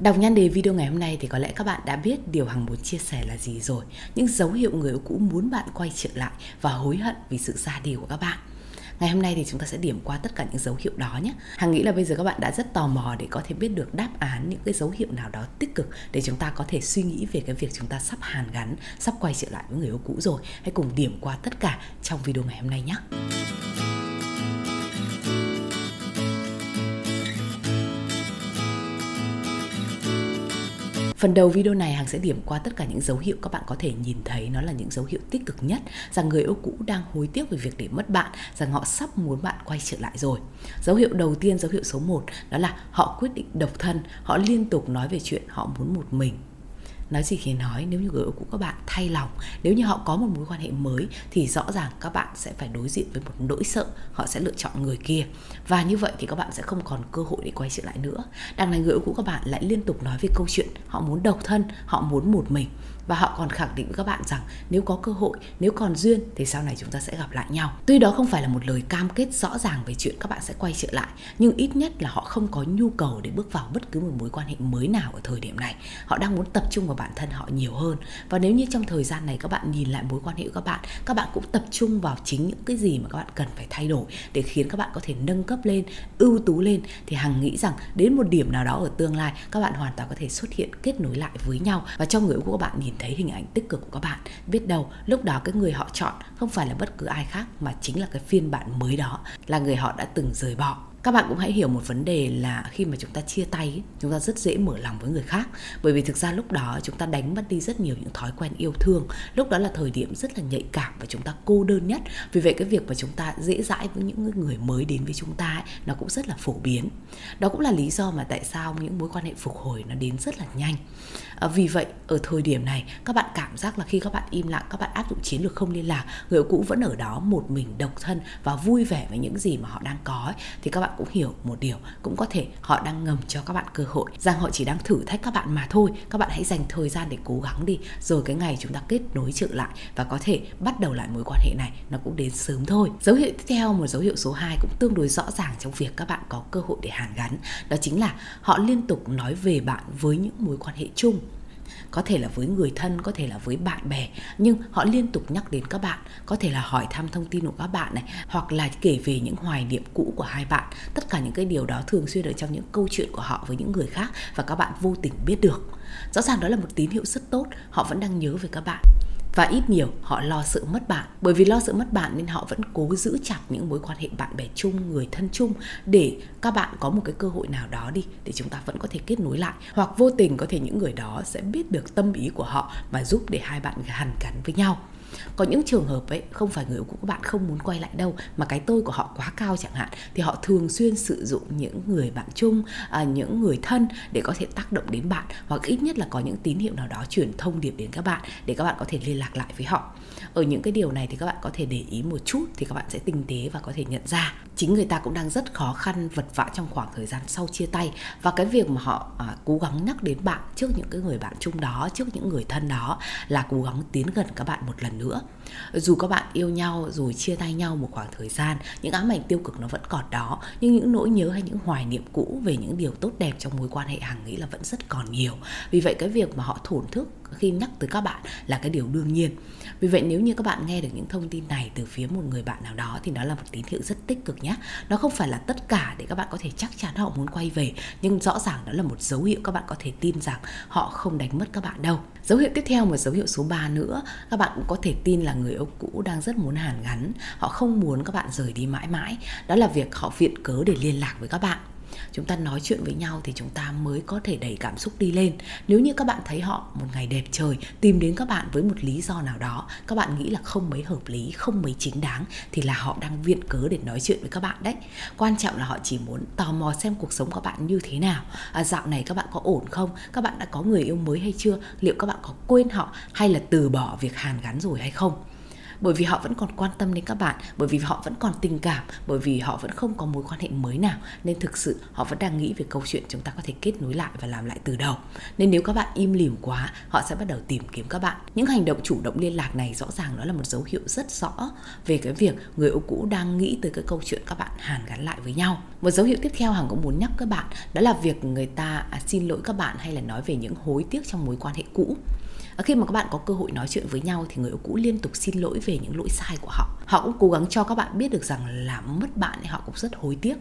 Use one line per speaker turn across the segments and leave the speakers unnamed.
Đọc nhan đề video ngày hôm nay thì có lẽ các bạn đã biết điều Hằng muốn chia sẻ là gì rồi. Những dấu hiệu người yêu cũ muốn bạn quay trở lại và hối hận vì sự ra đi của các bạn. Ngày hôm nay thì chúng ta sẽ điểm qua tất cả những dấu hiệu đó nhé. Hằng nghĩ là bây giờ các bạn đã rất tò mò để có thể biết được đáp án những cái dấu hiệu nào đó tích cực để chúng ta có thể suy nghĩ về cái việc chúng ta sắp hàn gắn, sắp quay trở lại với người yêu cũ rồi. Hãy cùng điểm qua tất cả trong video ngày hôm nay nhé. Phần đầu video này Hằng sẽ điểm qua tất cả những dấu hiệu các bạn có thể nhìn thấy. Nó là những dấu hiệu tích cực nhất rằng người yêu cũ đang hối tiếc về việc để mất bạn, rằng họ sắp muốn bạn quay trở lại rồi. Dấu hiệu đầu tiên, dấu hiệu số 1 đó là họ quyết định độc thân, họ liên tục nói về chuyện họ muốn một mình nói gì thì nói, nếu như người yêu cũ các bạn thay lòng, nếu như họ có một mối quan hệ mới thì rõ ràng các bạn sẽ phải đối diện với một nỗi sợ, họ sẽ lựa chọn người kia. Và như vậy thì các bạn sẽ không còn cơ hội để quay trở lại nữa. Đằng này người yêu cũ các bạn lại liên tục nói về câu chuyện họ muốn độc thân, họ muốn một mình và họ còn khẳng định với các bạn rằng nếu có cơ hội, nếu còn duyên thì sau này chúng ta sẽ gặp lại nhau. Tuy đó không phải là một lời cam kết rõ ràng về chuyện các bạn sẽ quay trở lại, nhưng ít nhất là họ không có nhu cầu để bước vào bất cứ một mối quan hệ mới nào ở thời điểm này. Họ đang muốn tập trung vào bản thân họ nhiều hơn. Và nếu như trong thời gian này các bạn nhìn lại mối quan hệ của các bạn các bạn cũng tập trung vào chính những cái gì mà các bạn cần phải thay đổi để khiến các bạn có thể nâng cấp lên, ưu tú lên, thì hằng nghĩ rằng đến một điểm nào đó ở tương lai, các bạn hoàn toàn có thể xuất hiện kết nối lại với nhau. Và trong người của các bạn nhìn thấy hình ảnh tích cực của các bạn. Biết đâu, lúc đó cái người họ chọn không phải là bất cứ ai khác mà chính là cái phiên bản mới đó, là người họ đã từng rời bỏ các bạn cũng hãy hiểu một vấn đề là khi mà chúng ta chia tay chúng ta rất dễ mở lòng với người khác. Bởi vì thực ra lúc đó chúng ta đánh mất đi rất nhiều những thói quen yêu thương. Lúc đó là thời điểm rất là nhạy cảm và chúng ta cô đơn nhất. Vì vậy cái việc mà chúng ta dễ dãi với những người mới đến với chúng ta ấy, nó cũng rất là phổ biến. Đó cũng là lý do mà tại sao những mối quan hệ phục hồi nó đến rất là nhanh. À, vì vậy ở thời điểm này các bạn cảm giác là khi các bạn im lặng các bạn áp dụng chiến lược không liên lạc người cũ vẫn ở đó một mình độc thân và vui vẻ với những gì mà họ đang có ấy, thì các bạn cũng hiểu một điều, cũng có thể họ đang ngầm cho các bạn cơ hội, rằng họ chỉ đang thử thách các bạn mà thôi. Các bạn hãy dành thời gian để cố gắng đi, rồi cái ngày chúng ta kết nối trở lại và có thể bắt đầu lại mối quan hệ này, nó cũng đến sớm thôi. Dấu hiệu tiếp theo, một dấu hiệu số 2 cũng tương đối rõ ràng trong việc các bạn có cơ hội để hàn gắn, đó chính là họ liên tục nói về bạn với những mối quan hệ chung có thể là với người thân, có thể là với bạn bè, nhưng họ liên tục nhắc đến các bạn. Có thể là hỏi thăm thông tin của các bạn này, hoặc là kể về những hoài niệm cũ của hai bạn. Tất cả những cái điều đó thường xuyên ở trong những câu chuyện của họ với những người khác, và các bạn vô tình biết được. Rõ ràng đó là một tín hiệu rất tốt, họ vẫn đang nhớ về các bạn và ít nhiều, họ lo sự mất bạn. Bởi vì lo sự mất bạn nên họ vẫn cố giữ chặt những mối quan hệ bạn bè chung, người thân chung để các bạn có một cái cơ hội nào đó đi, để chúng ta vẫn có thể kết nối lại. Hoặc vô tình có thể những người đó sẽ biết được tâm ý của họ và giúp để hai bạn hàn gắn với nhau có những trường hợp ấy không phải người yêu cũ của bạn không muốn quay lại đâu mà cái tôi của họ quá cao chẳng hạn thì họ thường xuyên sử dụng những người bạn chung à, những người thân để có thể tác động đến bạn hoặc ít nhất là có những tín hiệu nào đó truyền thông điệp đến các bạn để các bạn có thể liên lạc lại với họ. Ở những cái điều này thì các bạn có thể để ý một chút thì các bạn sẽ tinh tế và có thể nhận ra. Chính người ta cũng đang rất khó khăn vật vã trong khoảng thời gian sau chia tay. Và cái việc mà họ à, cố gắng nhắc đến bạn trước những cái người bạn chung đó trước những người thân đó là cố gắng tiến gần các bạn một lần nữa. Dù các bạn yêu nhau rồi chia tay nhau một khoảng thời gian, những ám ảnh tiêu cực nó vẫn còn đó, nhưng những nỗi nhớ hay những hoài niệm cũ về những điều tốt đẹp trong mối quan hệ hàng nghĩ là vẫn rất còn nhiều. Vì vậy cái việc mà họ thổn thức khi nhắc tới các bạn là cái điều đương nhiên. Vì vậy, nếu như các bạn nghe được những thông tin này từ phía một người bạn nào đó thì đó là một tín hiệu rất tích cực nhé. Nó không phải là tất cả để các bạn có thể chắc chắn họ muốn quay về, nhưng rõ ràng đó là một dấu hiệu các bạn có thể tin rằng họ không đánh mất các bạn đâu. Dấu hiệu tiếp theo, một dấu hiệu số 3 nữa, các bạn cũng có thể tin là người yêu cũ đang rất muốn hàn gắn. Họ không muốn các bạn rời đi mãi mãi. Đó là việc họ viện cớ để liên lạc với các bạn chúng ta nói chuyện với nhau thì chúng ta mới có thể đẩy cảm xúc đi lên. Nếu như các bạn thấy họ một ngày đẹp trời tìm đến các bạn với một lý do nào đó các bạn nghĩ là không mấy hợp lý không mấy chính đáng thì là họ đang viện cớ để nói chuyện với các bạn đấy. Quan trọng là họ chỉ muốn tò mò xem cuộc sống của bạn như thế nào. À, dạo này các bạn có ổn không? Các bạn đã có người yêu mới hay chưa? Liệu các bạn có quên họ hay là từ bỏ việc hàn gắn rồi hay không? Bởi vì họ vẫn còn quan tâm đến các bạn bởi vì họ vẫn còn tình cảm bởi vì họ vẫn không có mối quan hệ mới nào. Nên thực sự họ vẫn đang nghĩ về câu chuyện chúng ta có thể kết nối lại và làm lại từ đầu. Nên nếu các bạn im lìm quá họ sẽ bắt đầu tìm kiếm các bạn. Những hành động chủ động liên lạc này rõ ràng đó là một dấu hiệu rất rõ về cái việc người yêu cũ đang nghĩ tới cái câu chuyện các bạn hàn gắn lại với nhau. Một dấu hiệu tiếp theo hằng cũng muốn nhắc các bạn đó là việc người ta à, xin lỗi các bạn hay là nói về những hối tiếc trong mối quan hệ cũ. Ờ, khi mà các bạn có cơ hội nói chuyện với nhau thì người yêu cũ liên tục xin lỗi về những lỗi sai của họ. Họ cũng cố gắng cho các bạn biết được rằng là mất bạn thì họ cũng rất hối tiếc.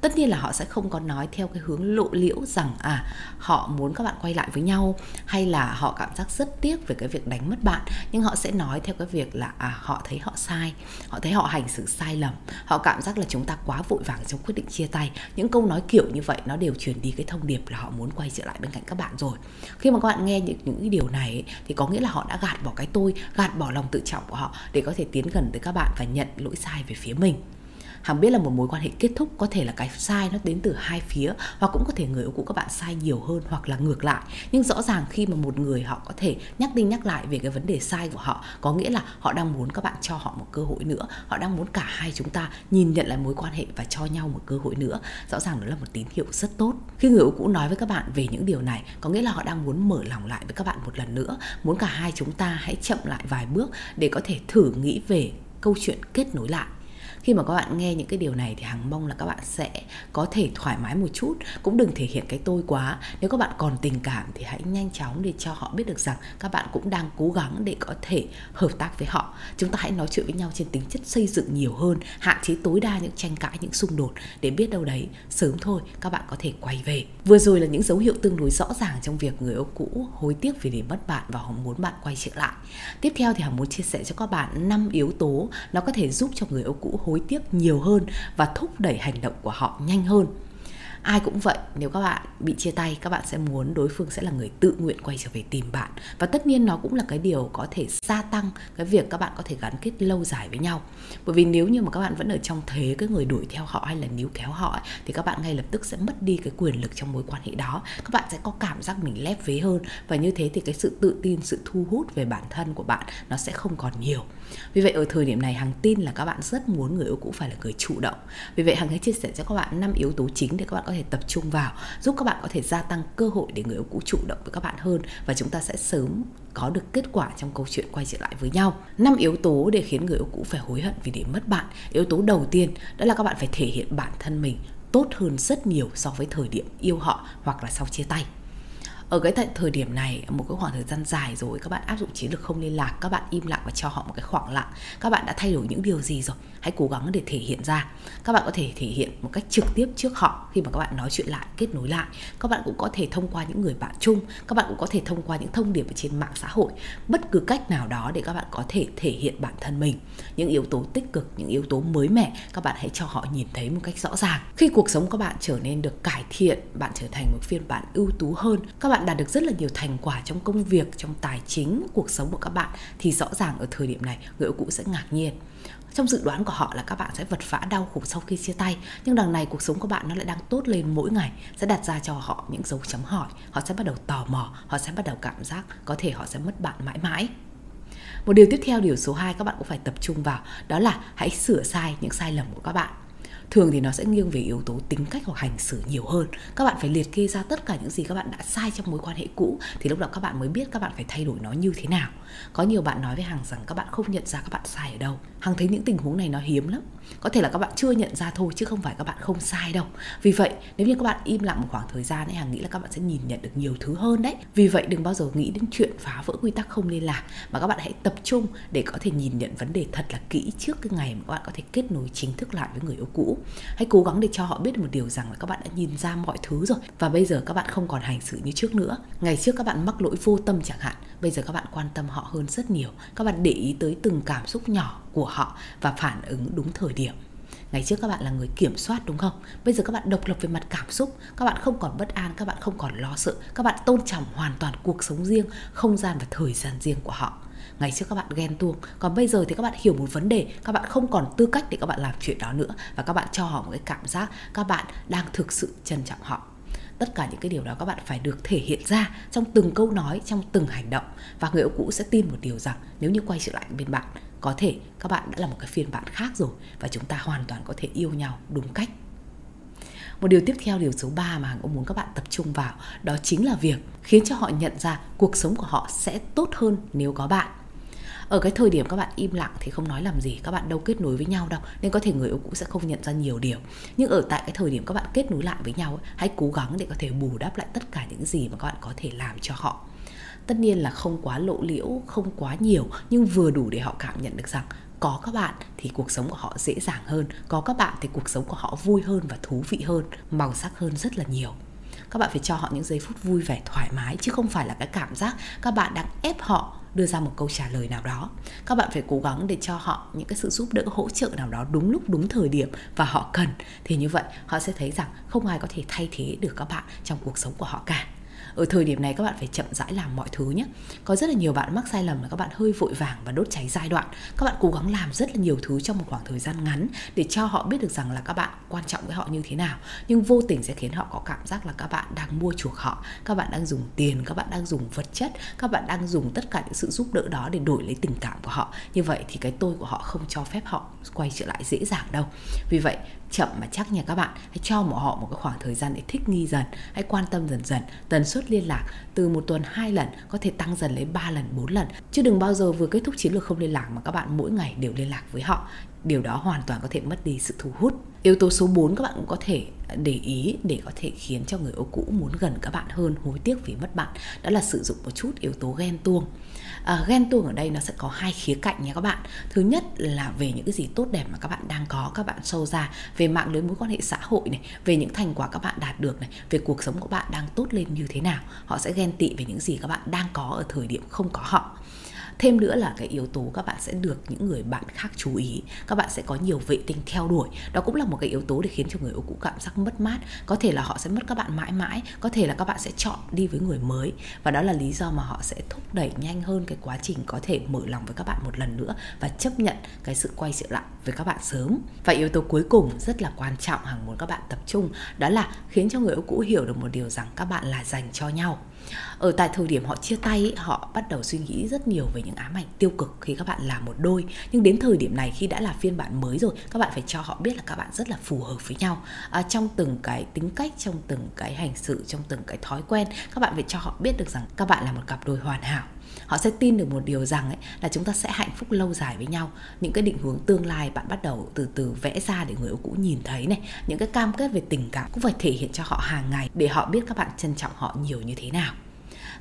Tất nhiên là họ sẽ không có nói theo cái hướng lộ liễu rằng à họ muốn các bạn quay lại với nhau hay là họ cảm giác rất tiếc về cái việc đánh mất bạn. Nhưng họ sẽ nói theo cái việc là à họ thấy họ sai. Họ thấy họ hành xử sai lầm. Họ cảm giác là chúng ta quá vội vàng trong quyết định chia tay. Những câu nói kiểu như vậy nó đều truyền đi cái thông điệp là họ muốn quay trở lại bên cạnh các bạn rồi. Khi mà các bạn nghe những những cái điều này thì có nghĩa là họ đã gạt bỏ cái tôi, gạt bỏ lòng tự trọng của họ để có thể tiến gần tới các bạn và nhận lỗi sai về phía mình hằng biết là một mối quan hệ kết thúc có thể là cái sai nó đến từ hai phía, hoặc cũng có thể người yêu cũ các bạn sai nhiều hơn hoặc là ngược lại. Nhưng rõ ràng khi mà một người họ có thể nhắc đi nhắc lại về cái vấn đề sai của họ, có nghĩa là họ đang muốn các bạn cho họ một cơ hội nữa. Họ đang muốn cả hai chúng ta nhìn nhận lại mối quan hệ và cho nhau một cơ hội nữa. Rõ ràng đó là một tín hiệu rất tốt. Khi người yêu cũ nói với các bạn về những điều này, có nghĩa là họ đang muốn mở lòng lại với các bạn một lần nữa. Muốn cả hai chúng ta hãy chậm lại vài bước để có thể thử nghĩ về câu chuyện kết nối lại khi mà các bạn nghe những cái điều này thì hằng mong là các bạn sẽ có thể thoải mái một chút, cũng đừng thể hiện cái tôi quá. Nếu các bạn còn tình cảm thì hãy nhanh chóng để cho họ biết được rằng các bạn cũng đang cố gắng để có thể hợp tác với họ. Chúng ta hãy nói chuyện với nhau trên tính chất xây dựng nhiều hơn, hạn chế tối đa những tranh cãi, những xung đột. Để biết đâu đấy, sớm thôi, các bạn có thể quay về. Vừa rồi là những dấu hiệu tương đối rõ ràng trong việc người yêu cũ hối tiếc vì để mất bạn và họ muốn bạn quay trở lại. Tiếp theo thì hằng muốn chia sẻ cho các bạn năm yếu tố nó có thể giúp cho người yêu cũ hối tiếc nhiều hơn và thúc đẩy hành động của họ nhanh hơn ai cũng vậy, nếu các bạn bị chia tay, các bạn sẽ muốn đối phương sẽ là người tự nguyện quay trở về tìm bạn. Và tất nhiên nó cũng là cái điều có thể gia tăng cái việc các bạn có thể gắn kết lâu dài với nhau. Bởi vì nếu như mà các bạn vẫn ở trong thế cái người đuổi theo họ hay là níu kéo họ thì các bạn ngay lập tức sẽ mất đi cái quyền lực trong mối quan hệ đó. Các bạn sẽ có cảm giác mình lép vế hơn. Và như thế thì cái sự tự tin, sự thu hút về bản thân của bạn nó sẽ không còn nhiều. Vì vậy ở thời điểm này, hằng tin là các bạn rất muốn người yêu cũ phải là người chủ động. Vì vậy hằng sẽ chia sẻ cho các bạn năm yếu tố chính để các bạn có thể tập trung vào, giúp các bạn có thể gia tăng cơ hội để người yêu cũ chủ động với các bạn hơn và chúng ta sẽ sớm có được kết quả trong câu chuyện quay trở lại với nhau. Năm yếu tố để khiến người yêu cũ phải hối hận vì để mất bạn. Yếu tố đầu tiên, đó là các bạn phải thể hiện bản thân mình tốt hơn rất nhiều so với thời điểm yêu họ hoặc là sau chia tay ở cái tại thời điểm này, một cái khoảng thời gian dài rồi, các bạn áp dụng chiến lược không liên lạc, các bạn im lặng và cho họ một cái khoảng lặng. Các bạn đã thay đổi những điều gì rồi? Hãy cố gắng để thể hiện ra. Các bạn có thể thể hiện một cách trực tiếp trước họ khi mà các bạn nói chuyện lại, kết nối lại. Các bạn cũng có thể thông qua những người bạn chung, các bạn cũng có thể thông qua những thông điệp ở trên mạng xã hội. Bất cứ cách nào đó để các bạn có thể thể hiện bản thân mình. Những yếu tố tích cực, những yếu tố mới mẻ, các bạn hãy cho họ nhìn thấy một cách rõ ràng. Khi cuộc sống các bạn trở nên được cải thiện, bạn trở thành một phiên bản ưu tú hơn, các bạn đạt được rất là nhiều thành quả trong công việc, trong tài chính, cuộc sống của các bạn, thì rõ ràng ở thời điểm này, người yêu cũ sẽ ngạc nhiên. Trong dự đoán của họ là các bạn sẽ vật vã, đau khổ sau khi chia tay. Nhưng đằng này, cuộc sống của bạn nó lại đang tốt lên mỗi ngày, sẽ đặt ra cho họ những dấu chấm hỏi. Họ sẽ bắt đầu tò mò, họ sẽ bắt đầu cảm giác có thể họ sẽ mất bạn mãi mãi. Một điều tiếp theo, điều số 2 các bạn cũng phải tập trung vào, đó là hãy sửa sai những sai lầm của các bạn thường thì nó sẽ nghiêng về yếu tố tính cách hoặc hành xử nhiều hơn các bạn phải liệt kê ra tất cả những gì các bạn đã sai trong mối quan hệ cũ thì lúc đó các bạn mới biết các bạn phải thay đổi nó như thế nào có nhiều bạn nói với Hằng rằng các bạn không nhận ra các bạn sai ở đâu Hằng thấy những tình huống này nó hiếm lắm có thể là các bạn chưa nhận ra thôi chứ không phải các bạn không sai đâu vì vậy nếu như các bạn im lặng một khoảng thời gian ấy Hằng nghĩ là các bạn sẽ nhìn nhận được nhiều thứ hơn đấy vì vậy đừng bao giờ nghĩ đến chuyện phá vỡ quy tắc không liên lạc mà các bạn hãy tập trung để có thể nhìn nhận vấn đề thật là kỹ trước cái ngày mà các bạn có thể kết nối chính thức lại với người yêu cũ hãy cố gắng để cho họ biết một điều rằng là các bạn đã nhìn ra mọi thứ rồi. Và bây giờ các bạn không còn hành xử như trước nữa. Ngày trước các bạn mắc lỗi vô tâm chẳng hạn. Bây giờ các bạn quan tâm họ hơn rất nhiều. Các bạn để ý tới từng cảm xúc nhỏ của họ và phản ứng đúng thời điểm. Ngày trước các bạn là người kiểm soát đúng không? Bây giờ các bạn độc lập về mặt cảm xúc. Các bạn không còn bất an, các bạn không còn lo sợ. Các bạn tôn trọng hoàn toàn cuộc sống riêng, không gian và thời gian riêng của họ ngày trước các bạn ghen tuông, còn bây giờ thì các bạn hiểu một vấn đề, các bạn không còn tư cách để các bạn làm chuyện đó nữa và các bạn cho họ một cái cảm giác các bạn đang thực sự trân trọng họ. Tất cả những cái điều đó các bạn phải được thể hiện ra trong từng câu nói, trong từng hành động. Và người yêu cũ sẽ tin một điều rằng nếu như quay trở lại bên bạn, có thể các bạn đã là một cái phiên bản khác rồi và chúng ta hoàn toàn có thể yêu nhau đúng cách. Một điều tiếp theo, điều số 3 mà Hằng muốn các bạn tập trung vào, đó chính là việc khiến cho họ nhận ra cuộc sống của họ sẽ tốt hơn nếu có bạn ở cái thời điểm các bạn im lặng thì không nói làm gì, các bạn đâu kết nối với nhau đâu, nên có thể người yêu cũ sẽ không nhận ra nhiều điều. Nhưng ở tại cái thời điểm các bạn kết nối lại với nhau hãy cố gắng để có thể bù đắp lại tất cả những gì mà các bạn có thể làm cho họ. Tất nhiên là không quá lộ liễu, không quá nhiều, nhưng vừa đủ để họ cảm nhận được rằng có các bạn thì cuộc sống của họ dễ dàng hơn, có các bạn thì cuộc sống của họ vui hơn và thú vị hơn, màu sắc hơn rất là nhiều. Các bạn phải cho họ những giây phút vui vẻ, thoải mái, chứ không phải là cái cảm giác các bạn đang ép họ đưa ra một câu trả lời nào đó. Các bạn phải cố gắng để cho họ những cái sự giúp đỡ, hỗ trợ nào đó đúng lúc, đúng thời điểm và họ cần. Thì như vậy, họ sẽ thấy rằng không ai có thể thay thế được các bạn trong cuộc sống của họ cả ở thời điểm này các bạn phải chậm rãi làm mọi thứ nhé. Có rất là nhiều bạn mắc sai lầm là các bạn hơi vội vàng và đốt cháy giai đoạn. Các bạn cố gắng làm rất là nhiều thứ trong một khoảng thời gian ngắn để cho họ biết được rằng là các bạn quan trọng với họ như thế nào. Nhưng vô tình sẽ khiến họ có cảm giác là các bạn đang mua chuộc họ, các bạn đang dùng tiền, các bạn đang dùng vật chất, các bạn đang dùng tất cả những sự giúp đỡ đó để đổi lấy tình cảm của họ. Như vậy thì cái tôi của họ không cho phép họ quay trở lại dễ dàng đâu. Vì vậy, chậm mà chắc nha các bạn. Hãy cho họ một cái khoảng thời gian để thích nghi dần. Hãy quan tâm dần dần. Tần suất liên lạc từ một tuần hai lần, có thể tăng dần lên 3 lần 4 lần. Chứ đừng bao giờ vừa kết thúc chiến lược không liên lạc mà các bạn mỗi ngày đều liên lạc với họ điều đó hoàn toàn có thể mất đi sự thu hút. Yếu tố số 4 các bạn cũng có thể để ý để có thể khiến cho người yêu cũ muốn gần các bạn hơn hối tiếc vì mất bạn. Đó là sử dụng một chút yếu tố ghen tuông. À, ghen tuông ở đây nó sẽ có hai khía cạnh nha các bạn. Thứ nhất là về những cái gì tốt đẹp mà các bạn đang có các bạn sâu ra về mạng lưới mối quan hệ xã hội này về những thành quả các bạn đạt được này về cuộc sống của bạn đang tốt lên như thế nào. Họ sẽ ghen tị về những gì các bạn đang có ở thời điểm không có họ thêm nữa là cái yếu tố các bạn sẽ được những người bạn khác chú ý, các bạn sẽ có nhiều vệ tinh theo đuổi. Đó cũng là một cái yếu tố để khiến cho người yêu cũ cảm giác mất mát. Có thể là họ sẽ mất các bạn mãi mãi, có thể là các bạn sẽ chọn đi với người mới. Và đó là lý do mà họ sẽ thúc đẩy nhanh hơn cái quá trình có thể mở lòng với các bạn một lần nữa và chấp nhận cái sự quay trở lại với các bạn sớm. Và yếu tố cuối cùng rất là quan trọng hàng muốn các bạn tập trung, đó là khiến cho người yêu cũ hiểu được một điều rằng các bạn là dành cho nhau ở tại thời điểm họ chia tay họ bắt đầu suy nghĩ rất nhiều về những ám ảnh tiêu cực khi các bạn là một đôi. Nhưng đến thời điểm này khi đã là phiên bản mới rồi các bạn phải cho họ biết là các bạn rất là phù hợp với nhau. À, trong từng cái tính cách trong từng cái hành xử trong từng cái thói quen các bạn phải cho họ biết được rằng các bạn là một cặp đôi hoàn hảo họ sẽ tin được một điều rằng ấy, là chúng ta sẽ hạnh phúc lâu dài với nhau. Những cái định hướng tương lai bạn bắt đầu từ từ vẽ ra để người yêu cũ nhìn thấy này. Những cái cam kết về tình cảm cũng phải thể hiện cho họ hàng ngày để họ biết các bạn trân trọng họ nhiều như thế nào.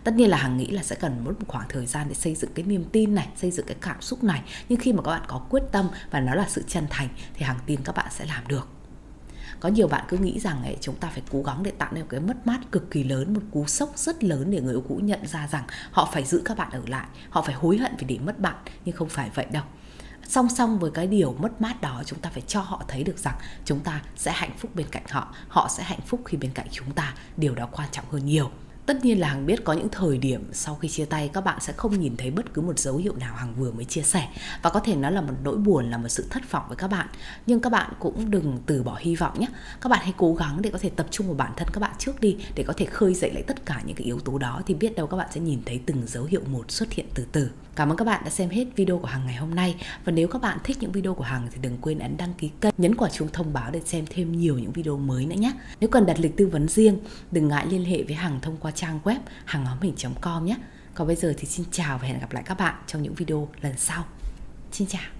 Tất nhiên là hằng nghĩ là sẽ cần mất một khoảng thời gian để xây dựng cái niềm tin này, xây dựng cái cảm xúc này. Nhưng khi mà các bạn có quyết tâm và nó là sự chân thành thì hằng tin các bạn sẽ làm được có nhiều bạn cứ nghĩ rằng ấy chúng ta phải cố gắng để tạo nên một cái mất mát cực kỳ lớn, một cú sốc rất lớn để người yêu cũ nhận ra rằng họ phải giữ các bạn ở lại, họ phải hối hận vì để mất bạn. Nhưng không phải vậy đâu. Song song với cái điều mất mát đó, chúng ta phải cho họ thấy được rằng chúng ta sẽ hạnh phúc bên cạnh họ họ sẽ hạnh phúc khi bên cạnh chúng ta. Điều đó quan trọng hơn nhiều tất nhiên là hằng biết có những thời điểm sau khi chia tay, các bạn sẽ không nhìn thấy bất cứ một dấu hiệu nào hằng vừa mới chia sẻ. Và có thể nó là một nỗi buồn, là một sự thất vọng với các bạn. Nhưng các bạn cũng đừng từ bỏ hy vọng nhé. Các bạn hãy cố gắng để có thể tập trung vào bản thân các bạn trước đi, để có thể khơi dậy lại tất cả những cái yếu tố đó. Thì biết đâu các bạn sẽ nhìn thấy từng dấu hiệu một xuất hiện từ từ cảm ơn các bạn đã xem hết video của hằng ngày hôm nay và nếu các bạn thích những video của hằng thì đừng quên ấn đăng ký kênh, nhấn quả chuông thông báo để xem thêm nhiều những video mới nữa nhé nếu cần đặt lịch tư vấn riêng, đừng ngại liên hệ với hằng thông qua trang web hanghoamình.com nhé. Còn bây giờ thì xin chào và hẹn gặp lại các bạn trong những video lần sau. Xin chào.